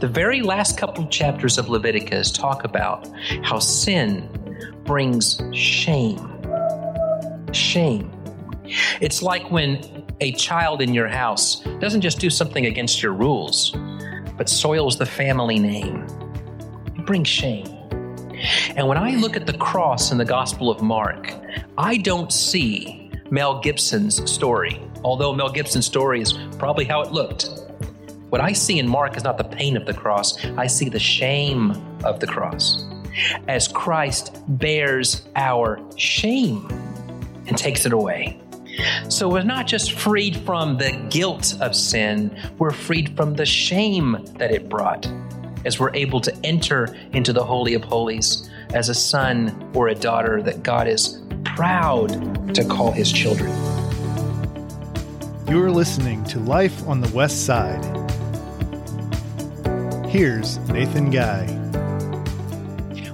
The very last couple chapters of Leviticus talk about how sin brings shame. Shame. It's like when a child in your house doesn't just do something against your rules, but soils the family name. It brings shame. And when I look at the cross in the Gospel of Mark, I don't see Mel Gibson's story, although Mel Gibson's story is probably how it looked. What I see in Mark is not the pain of the cross, I see the shame of the cross. As Christ bears our shame and takes it away. So we're not just freed from the guilt of sin, we're freed from the shame that it brought as we're able to enter into the Holy of Holies as a son or a daughter that God is proud to call his children. You're listening to Life on the West Side. Here's Nathan Guy.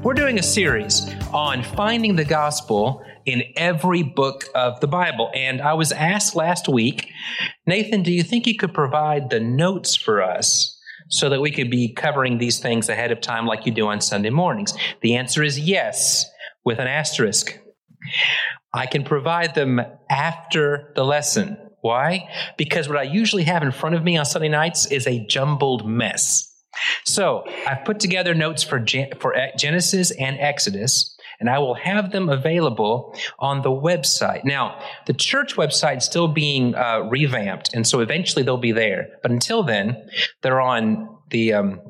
We're doing a series on finding the gospel in every book of the Bible. And I was asked last week, Nathan, do you think you could provide the notes for us so that we could be covering these things ahead of time like you do on Sunday mornings? The answer is yes, with an asterisk. I can provide them after the lesson. Why? Because what I usually have in front of me on Sunday nights is a jumbled mess. So I've put together notes for, for Genesis and Exodus, and I will have them available on the website. Now, the church website is still being uh, revamped, and so eventually they'll be there. But until then, they're on the um,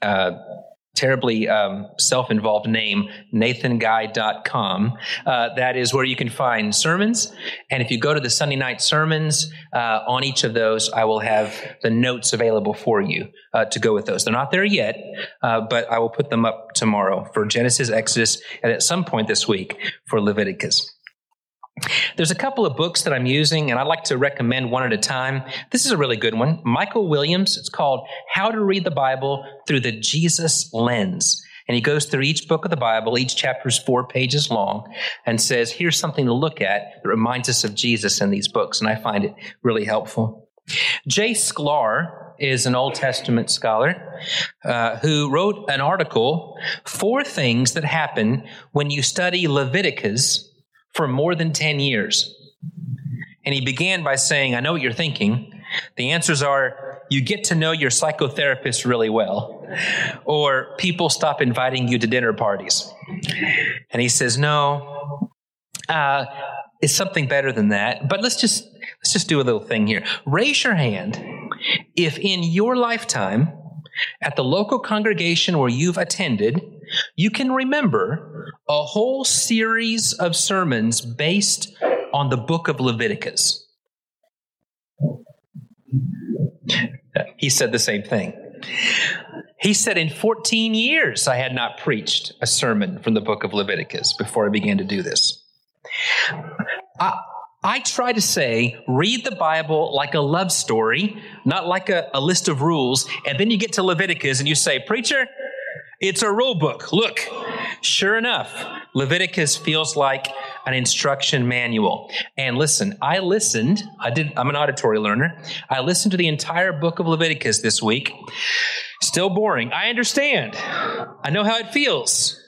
uh, terribly um, self-involved name nathanguy.com uh, that is where you can find sermons. And if you go to the sunday night sermons uh, on each of those i will have the notes available for you uh, to go with those. They're not there yet uh, but i will put them up tomorrow for genesis exodus and at some point this week for leviticus there's a couple of books that I'm using, and I'd like to recommend one at a time. This is a really good one. Michael Williams. It's called How to Read the Bible Through the Jesus Lens. And he goes through each book of the Bible, each chapter is four pages long, and says, here's something to look at that reminds us of Jesus in these books. And I find it really helpful. Jay Sklar is an Old Testament scholar uh, who wrote an article, Four Things That Happen When You Study Leviticus for more than 10 years. And he began by saying, I know what you're thinking. The answers are you get to know your psychotherapist really well, or people stop inviting you to dinner parties. And he says, No, uh, it's something better than that. But let's just let's just do a little thing here. Raise your hand if in your lifetime at the local congregation where you've attended, you can remember a whole series of sermons based on the book of Leviticus. He said the same thing. He said, In 14 years, I had not preached a sermon from the book of Leviticus before I began to do this. I, I try to say, read the Bible like a love story, not like a, a, list of rules. And then you get to Leviticus and you say, Preacher, it's a rule book. Look, sure enough, Leviticus feels like an instruction manual. And listen, I listened, I did, I'm an auditory learner. I listened to the entire book of Leviticus this week. Still boring. I understand. I know how it feels.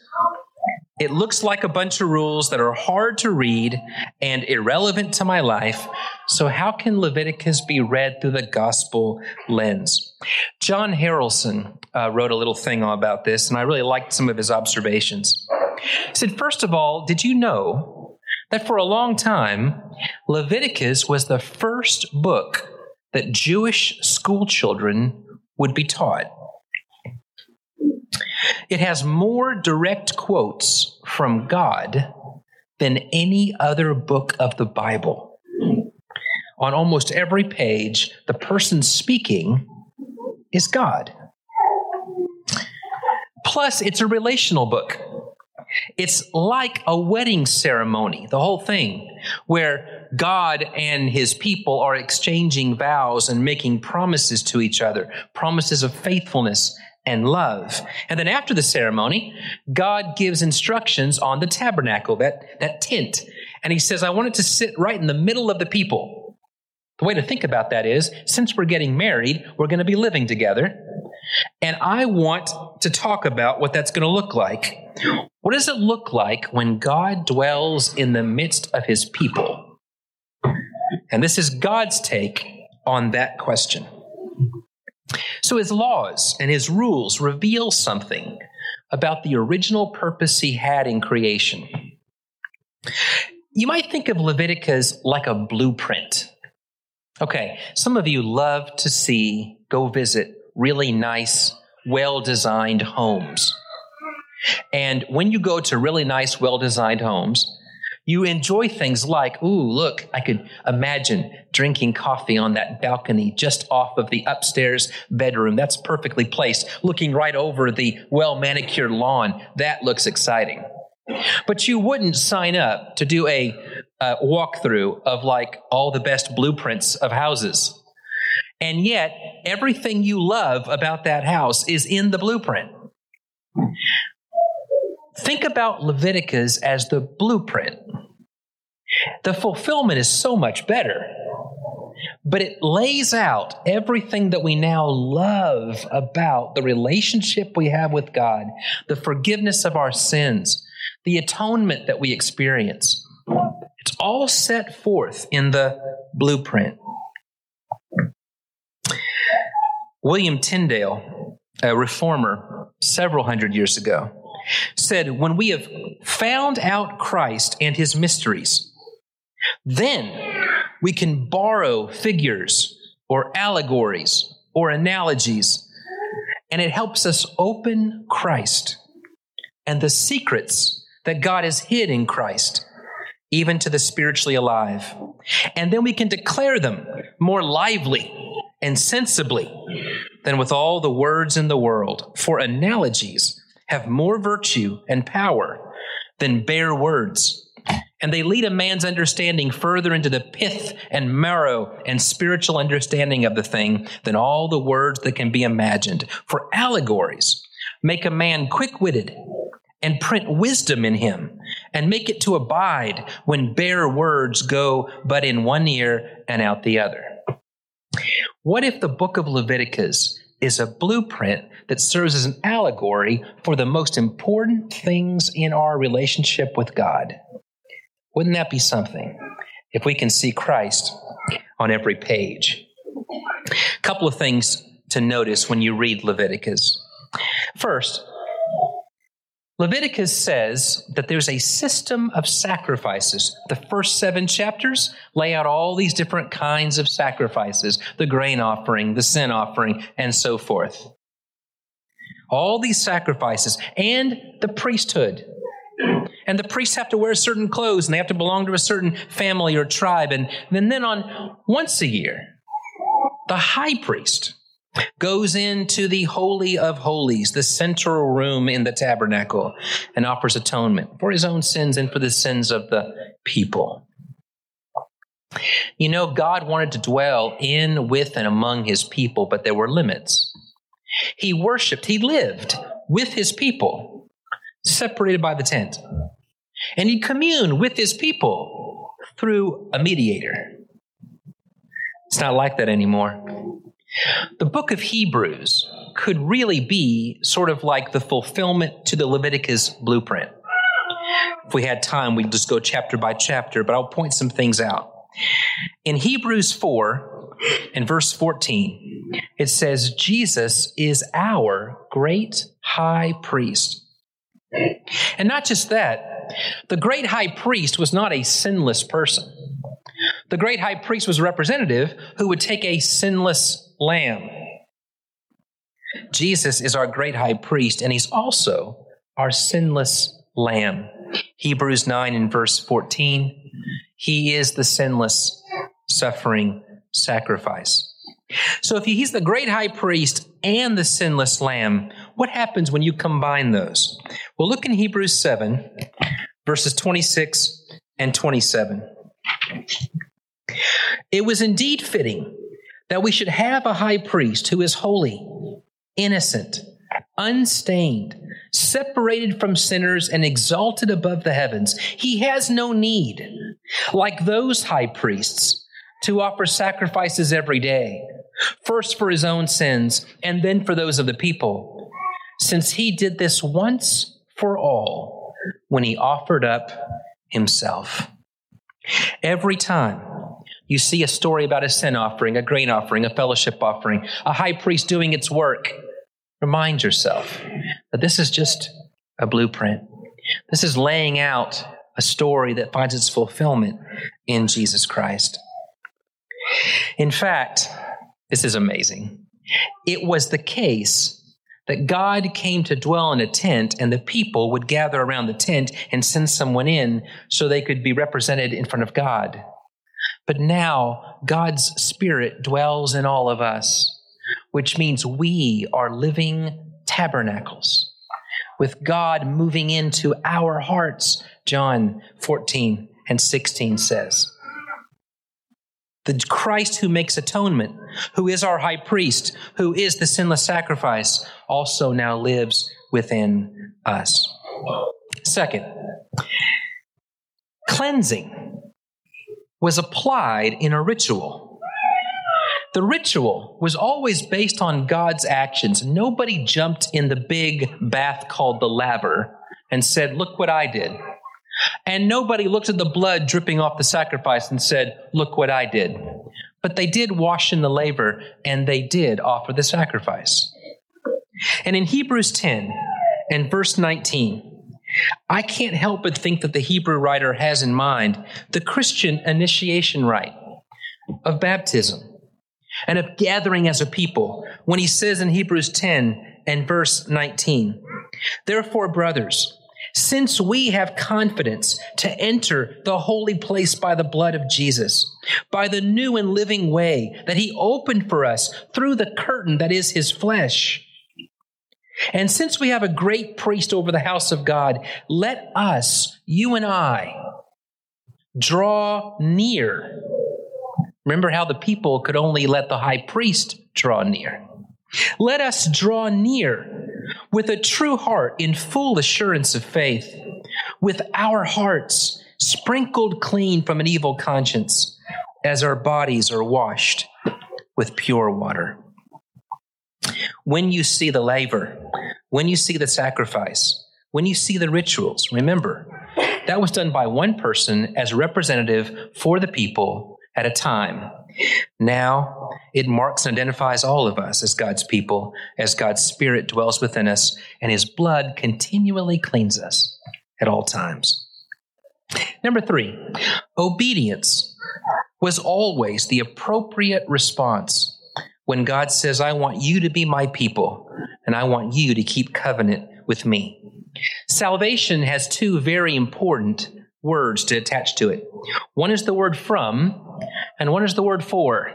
It looks like a bunch of rules that are hard to read and irrelevant to my life. So, how can Leviticus be read through the gospel lens? John Harrelson uh, wrote a little thing about this, and I really liked some of his observations. He said, First of all, did you know that for a long time, Leviticus was the first book that Jewish school children would be taught? It has more direct quotes from God than any other book of the Bible. On almost every page, the person speaking is God. Plus, it's a relational book. It's like a wedding ceremony, the whole thing, where God and his people are exchanging vows and making promises to each other, promises of faithfulness and love. And then after the ceremony, God gives instructions on the tabernacle, that, that tent. And he says, I want it to sit right in the middle of the people. The way to think about that is, since we're getting married, we're going to be living together. And I want to talk about what that's going to look like. What does it look like when God dwells in the midst of his people? And this is God's take on that question. So his laws and his rules reveal something about the original purpose he had in creation. You might think of Leviticus like a blueprint. Okay, some of you love to see, go visit really nice, well designed homes. And when you go to really nice, well designed homes, you enjoy things like, ooh, look, I could imagine drinking coffee on that balcony just off of the upstairs bedroom. That's perfectly placed, looking right over the well manicured lawn. That looks exciting. But you wouldn't sign up to do a, a walkthrough of like all the best blueprints of houses. And yet, everything you love about that house is in the blueprint. Think about Leviticus as the blueprint. The fulfillment is so much better, but it lays out everything that we now love about the relationship we have with God, the forgiveness of our sins, the atonement that we experience. It's all set forth in the blueprint. William Tyndale, a reformer several hundred years ago, said, When we have found out Christ and his mysteries, then we can borrow figures or allegories or analogies, and it helps us open Christ and the secrets that God has hid in Christ, even to the spiritually alive. And then we can declare them more lively and sensibly than with all the words in the world. For analogies have more virtue and power than bare words. And they lead a man's understanding further into the pith and marrow and spiritual understanding of the thing than all the words that can be imagined. For allegories make a man quick witted and print wisdom in him and make it to abide when bare words go but in one ear and out the other. What if the book of Leviticus is a blueprint that serves as an allegory for the most important things in our relationship with God. Wouldn't that be something if we can see Christ on every page? A couple of things to notice when you read Leviticus. First, Leviticus says that there's a system of sacrifices. The first seven chapters lay out all these different kinds of sacrifices the grain offering, the sin offering, and so forth. All these sacrifices and the priesthood. And the priests have to wear certain clothes and they have to belong to a certain family or tribe. And then, then on once a year, the high priest goes into the Holy of Holies, the central room in the tabernacle, and offers atonement for his own sins and for the sins of the people. You know, God wanted to dwell in, with, and among his people, but there were limits. He worshiped, he lived with his people, separated by the tent. And he communed with his people through a mediator. It's not like that anymore. The book of Hebrews could really be sort of like the fulfillment to the Leviticus blueprint. If we had time, we'd just go chapter by chapter, but I'll point some things out. In Hebrews 4, in verse 14, it says, Jesus is our great high priest. And not just that, the great high priest was not a sinless person. The great high priest was a representative who would take a sinless lamb. Jesus is our great high priest, and he's also our sinless lamb. Hebrews 9 and verse 14. He is the sinless, suffering sacrifice. So if he's the great high priest and the sinless lamb, what happens when you combine those? Well, look in Hebrews 7, verses 26 and 27. It was indeed fitting that we should have a high priest who is holy, innocent, unstained, separated from sinners, and exalted above the heavens. He has no need, like those high priests, to offer sacrifices every day, first for his own sins and then for those of the people, since he did this once for all when he offered up himself. Every time you see a story about a sin offering, a grain offering, a fellowship offering, a high priest doing its work, remind yourself that this is just a blueprint. This is laying out a story that finds its fulfillment in Jesus Christ. In fact, this is amazing. It was the case that God came to dwell in a tent and the people would gather around the tent and send someone in so they could be represented in front of God. But now God's Spirit dwells in all of us, which means we are living tabernacles with God moving into our hearts, John 14 and 16 says. The Christ who makes atonement, who is our high priest, who is the sinless sacrifice, also now lives within us. Second, cleansing was applied in a ritual. The ritual was always based on God's actions. Nobody jumped in the big bath called the laver and said, Look what I did. And nobody looked at the blood dripping off the sacrifice and said, Look what I did. But they did wash in the laver and they did offer the sacrifice. And in Hebrews 10 and verse 19, I can't help but think that the Hebrew writer has in mind the Christian initiation rite of baptism and of gathering as a people when he says in Hebrews 10 and verse 19, Therefore, brothers, since we have confidence to enter the holy place by the blood of Jesus, by the new and living way that he opened for us through the curtain that is his flesh. And since we have a great priest over the house of God, let us, you and I, draw near. Remember how the people could only let the high priest draw near. Let us draw near with a true heart in full assurance of faith, with our hearts sprinkled clean from an evil conscience, as our bodies are washed with pure water. When you see the laver, when you see the sacrifice, when you see the rituals, remember that was done by one person as representative for the people at a time. Now it marks and identifies all of us as God's people, as God's Spirit dwells within us, and His blood continually cleans us at all times. Number three, obedience was always the appropriate response when God says, I want you to be my people, and I want you to keep covenant with me. Salvation has two very important words to attach to it. One is the word from, and what is the word for.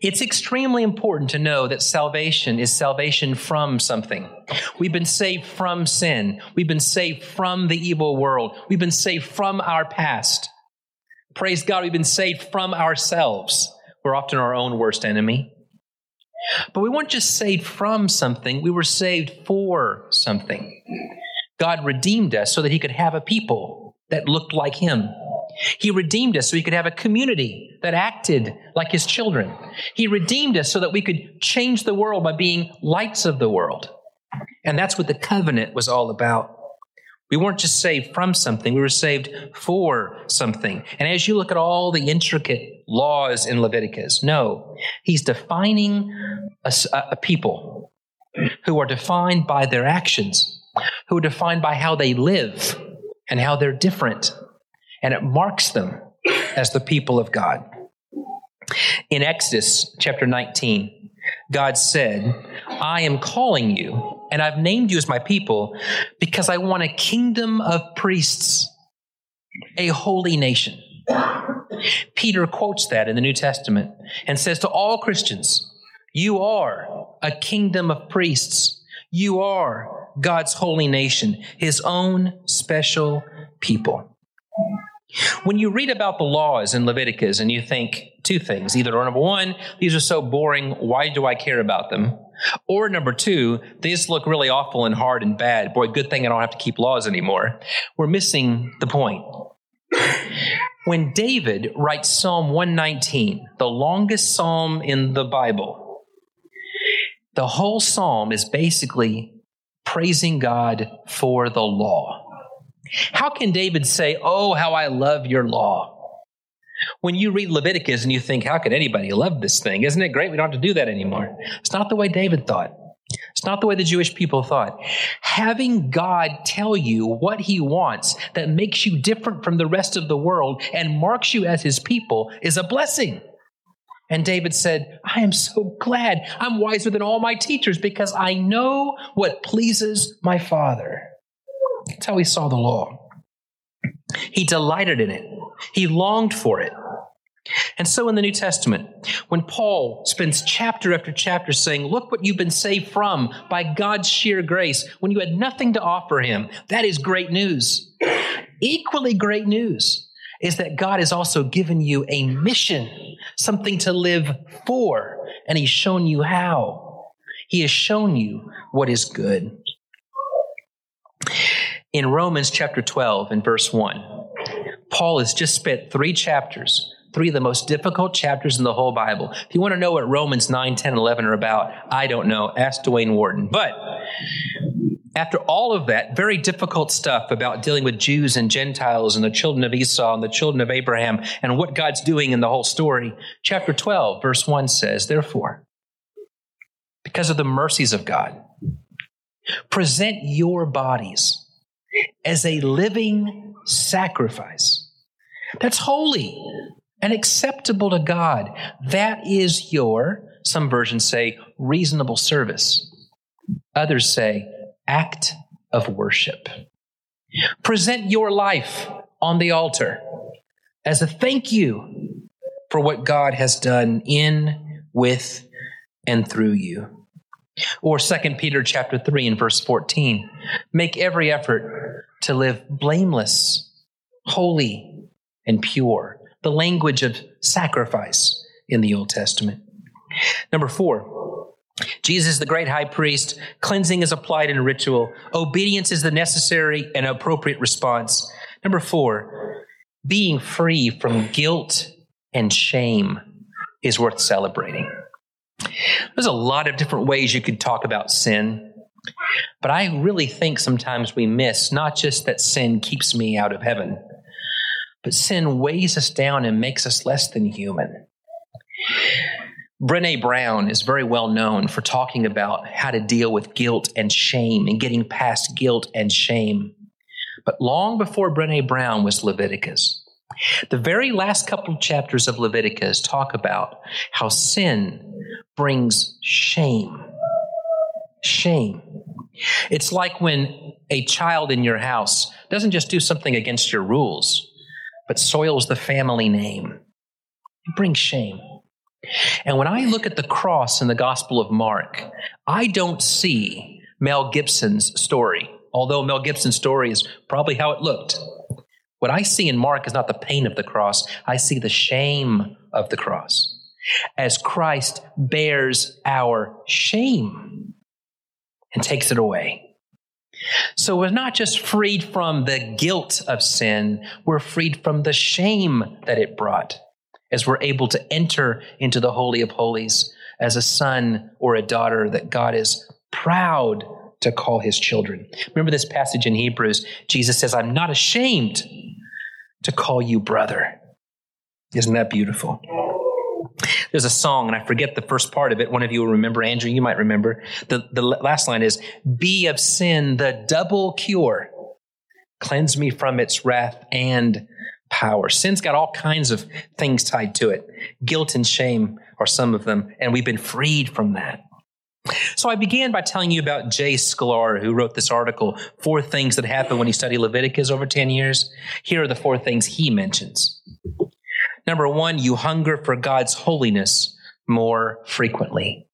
It's extremely important to know that salvation is salvation from something. We've been saved from sin. We've been saved from the evil world. We've been saved from our past. Praise God, we've been saved from ourselves. We're often our own worst enemy. But we weren't just saved from something, we were saved for something. God redeemed us so that He could have a people that looked like him. He redeemed us so he could have a community that acted like his children. He redeemed us so that we could change the world by being lights of the world. And that's what the covenant was all about. We weren't just saved from something, we were saved for something. And as you look at all the intricate laws in Leviticus, no, he's defining a, a people who are defined by their actions, who are defined by how they live and how they're different. And it marks them as the people of God. In Exodus chapter 19, God said, I am calling you, and I've named you as my people because I want a kingdom of priests, a holy nation. Peter quotes that in the New Testament and says to all Christians, You are a kingdom of priests. You are God's holy nation, his own special people. When you read about the laws in Leviticus and you think two things either number one, these are so boring, why do I care about them? Or number two, these look really awful and hard and bad. Boy, good thing I don't have to keep laws anymore. We're missing the point. When David writes Psalm 119, the longest psalm in the Bible, the whole psalm is basically praising God for the law. How can David say, Oh, how I love your law? When you read Leviticus and you think, How could anybody love this thing? Isn't it great? We don't have to do that anymore. It's not the way David thought. It's not the way the Jewish people thought. Having God tell you what he wants that makes you different from the rest of the world and marks you as his people is a blessing. And David said, I am so glad I'm wiser than all my teachers because I know what pleases my Father. That's how he saw the law. He delighted in it, he longed for it. And so in the New Testament, when Paul spends chapter after chapter saying, Look what you've been saved from by God's sheer grace, when you had nothing to offer him, that is great news. Equally great news is that God has also given you a mission, something to live for, and He's shown you how. He has shown you what is good. In Romans chapter 12 and verse 1, Paul has just spent three chapters three of the most difficult chapters in the whole Bible. If you want to know what Romans 9, 10, 11 are about, I don't know. Ask Duane Warden. But after all of that very difficult stuff about dealing with Jews and Gentiles and the children of Esau and the children of Abraham and what God's doing in the whole story, chapter 12, verse 1 says, Therefore, because of the mercies of God, present your bodies as a living sacrifice that's holy and acceptable to God. That is your, some versions say, reasonable service. Others say, act of worship. Present your life on the altar as a thank you for what God has done in, with, and through you. Or 2 Peter chapter 3 and verse 14. Make every effort to live blameless, holy, and pure the language of sacrifice in the Old Testament. Number four, Jesus, the great high priest, cleansing is applied in ritual. Obedience is the necessary and appropriate response. Number four, being free from guilt and shame is worth celebrating. There's a lot of different ways you could talk about sin, but I really think sometimes we miss not just that sin keeps me out of heaven, but sin weighs us down and makes us less than human. Brene Brown is very well known for talking about how to deal with guilt and shame and getting past guilt and shame. But long before Brene Brown was Leviticus, the very last couple of chapters of Leviticus talk about how sin brings shame. Shame. It's like when a child in your house doesn't just do something against your rules, but soils the family name. It brings shame. And when I look at the cross in the Gospel of Mark, I don't see Mel Gibson's story, although Mel Gibson's story is probably how it looked. What I see in Mark is not the pain of the cross, I see the shame of the cross as Christ bears our shame and takes it away. So we're not just freed from the guilt of sin, we're freed from the shame that it brought as we're able to enter into the Holy of Holies as a son or a daughter that God is proud to call his children. Remember this passage in Hebrews? Jesus says, I'm not ashamed to call you brother. Isn't that beautiful? There's a song, and I forget the first part of it. One of you will remember. Andrew, you might remember. The, the last line is, Be of sin the double cure. Cleanse me from its wrath and power. Sin's got all kinds of things tied to it. Guilt and shame are some of them, and we've been freed from that. So I began by telling you about Jay Sklar, who wrote this article, Four Things That Happen When You Study Leviticus Over 10 Years. Here are the four things he mentions. Number one, you hunger for God's holiness more frequently.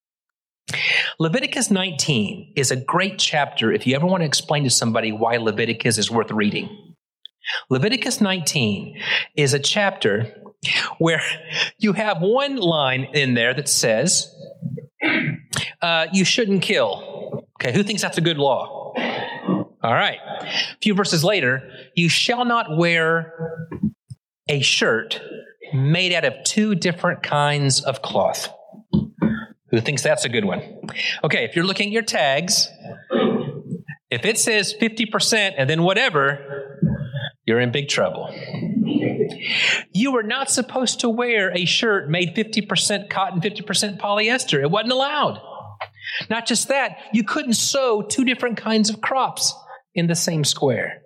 Leviticus 19 is a great chapter if you ever want to explain to somebody why Leviticus is worth reading. Leviticus 19 is a chapter where you have one line in there that says, uh, You shouldn't kill. Okay, who thinks that's a good law? All right. A few verses later, you shall not wear a shirt made out of two different kinds of cloth. Who thinks that's a good one? Okay, if you're looking at your tags, if it says 50% and then whatever, you're in big trouble. You were not supposed to wear a shirt made 50% cotton, 50% polyester. It wasn't allowed. Not just that, you couldn't sow two different kinds of crops in the same square.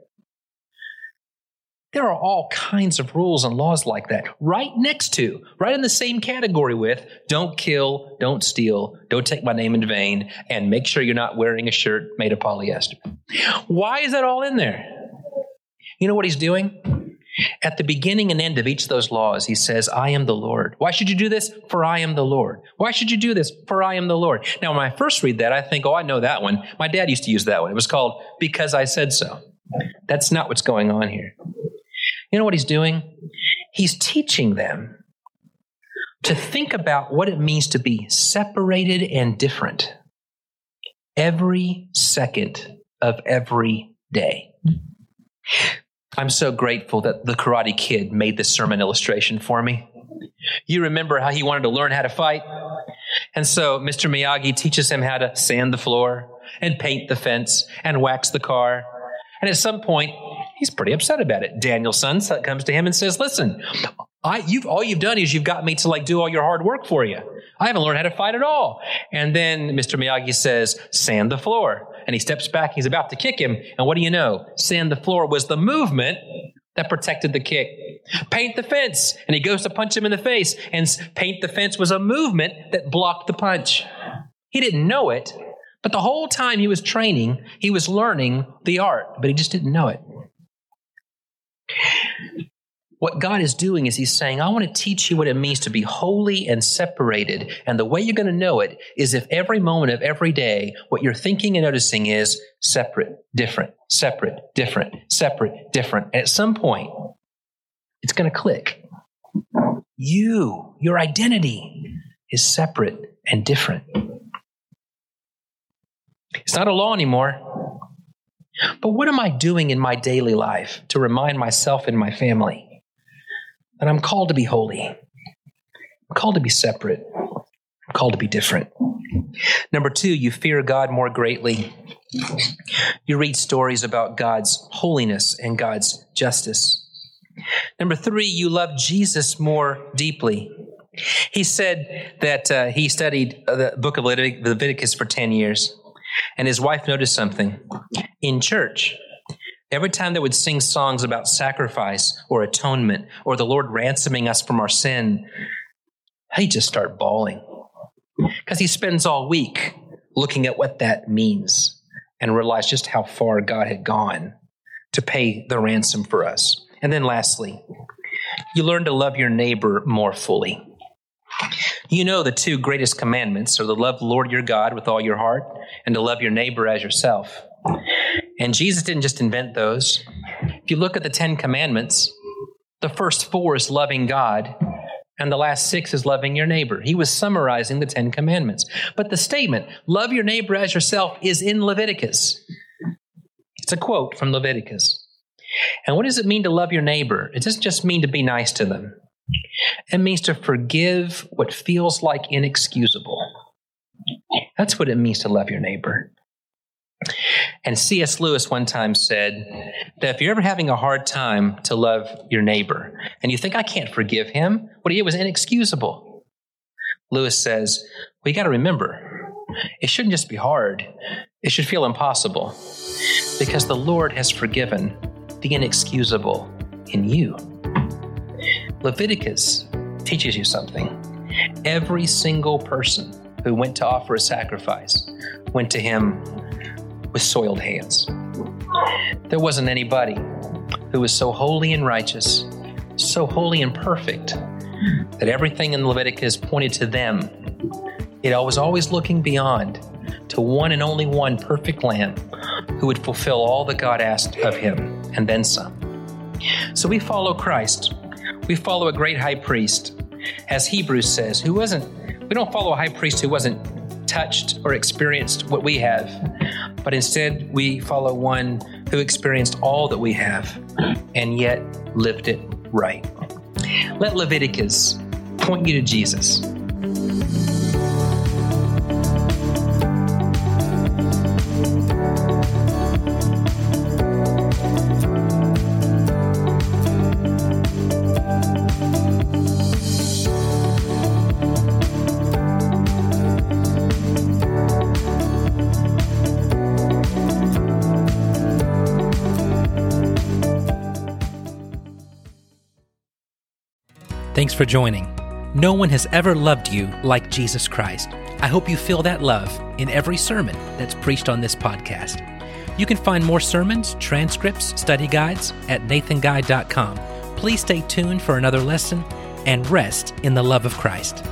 There are all kinds of rules and laws like that right next to, right in the same category with don't kill, don't steal, don't take my name in vain, and make sure you're not wearing a shirt made of polyester. Why is that all in there? You know what he's doing? At the beginning and end of each of those laws, he says, I am the Lord. Why should you do this? For I am the Lord. Why should you do this? For I am the Lord. Now, when I first read that, I think, oh, I know that one. My dad used to use that one. It was called Because I Said So. That's not what's going on here. You know what he's doing? He's teaching them to think about what it means to be separated and different every second of every day. I'm so grateful that the Karate Kid made this sermon illustration for me. You remember how he wanted to learn how to fight? And so Mr. Miyagi teaches him how to sand the floor and paint the fence and wax the car. And at some point, he's pretty upset about it. Daniel-san comes to him and says, listen, I, you've, all you've done is you've got me to like do all your hard work for you. I haven't learned how to fight at all. And then Mr. Miyagi says, sand the floor and he steps back. He's about to kick him. And what do you know? Sand the floor was the movement that protected the kick. Paint the fence. And he goes to punch him in the face. And paint the fence was a movement that blocked the punch. He didn't know it, but the whole time he was training, he was learning the art, but he just didn't know it. What God is doing is He's saying, I want to teach you what it means to be holy and separated. And the way you're going to know it is if every moment of every day, what you're thinking and noticing is separate, different, separate, different, separate, different. And at some point, it's going to click. You, your identity is separate and different. It's not a law anymore. But what am I doing in my daily life to remind myself and my family that I'm called to be holy. I'm called to be separate. I'm called to be different. Number two, you fear God more greatly. You read stories about God's holiness and God's justice. Number three, you love Jesus more deeply. He said that uh, he studied the book of Leviticus for 10 years, and his wife noticed something. In church, Every time they would sing songs about sacrifice or atonement or the Lord ransoming us from our sin, he'd just start bawling. Because he spends all week looking at what that means and realize just how far God had gone to pay the ransom for us. And then lastly, you learn to love your neighbor more fully. You know the two greatest commandments are the love the Lord your God with all your heart and to love your neighbor as yourself. And Jesus didn't just invent those. If you look at the Ten Commandments, the first four is loving God, and the last six is loving your neighbor. He was summarizing the Ten Commandments. But the statement, love your neighbor as yourself, is in Leviticus. It's a quote from Leviticus. And what does it mean to love your neighbor? It doesn't just mean to be nice to them, it means to forgive what feels like inexcusable. That's what it means to love your neighbor. And C.S. Lewis one time said that if you're ever having a hard time to love your neighbor and you think, I can't forgive him, what he did was inexcusable. Lewis says, you got to remember, it shouldn't just be hard, it should feel impossible because the Lord has forgiven the inexcusable in you. Leviticus teaches you something. Every single person who went to offer a sacrifice went to him with soiled hands. There wasn't anybody who was so holy and righteous, so holy and perfect, that everything in Leviticus pointed to them. It was always looking beyond to one and only one perfect lamb who would fulfill all that God asked of him and then some. So we follow Christ. We follow a great high priest, as Hebrews says, who wasn't, we don't follow a high priest who wasn't touched or experienced what we have, but instead we follow one who experienced all that we have and yet lived it right. Let Leviticus point you to Jesus. Thanks for joining. No one has ever loved you like Jesus Christ. I hope you feel that love in every sermon that's preached on this podcast. You can find more sermons, transcripts, study guides at nathanguy.com. Please stay tuned for another lesson and rest in the love of Christ.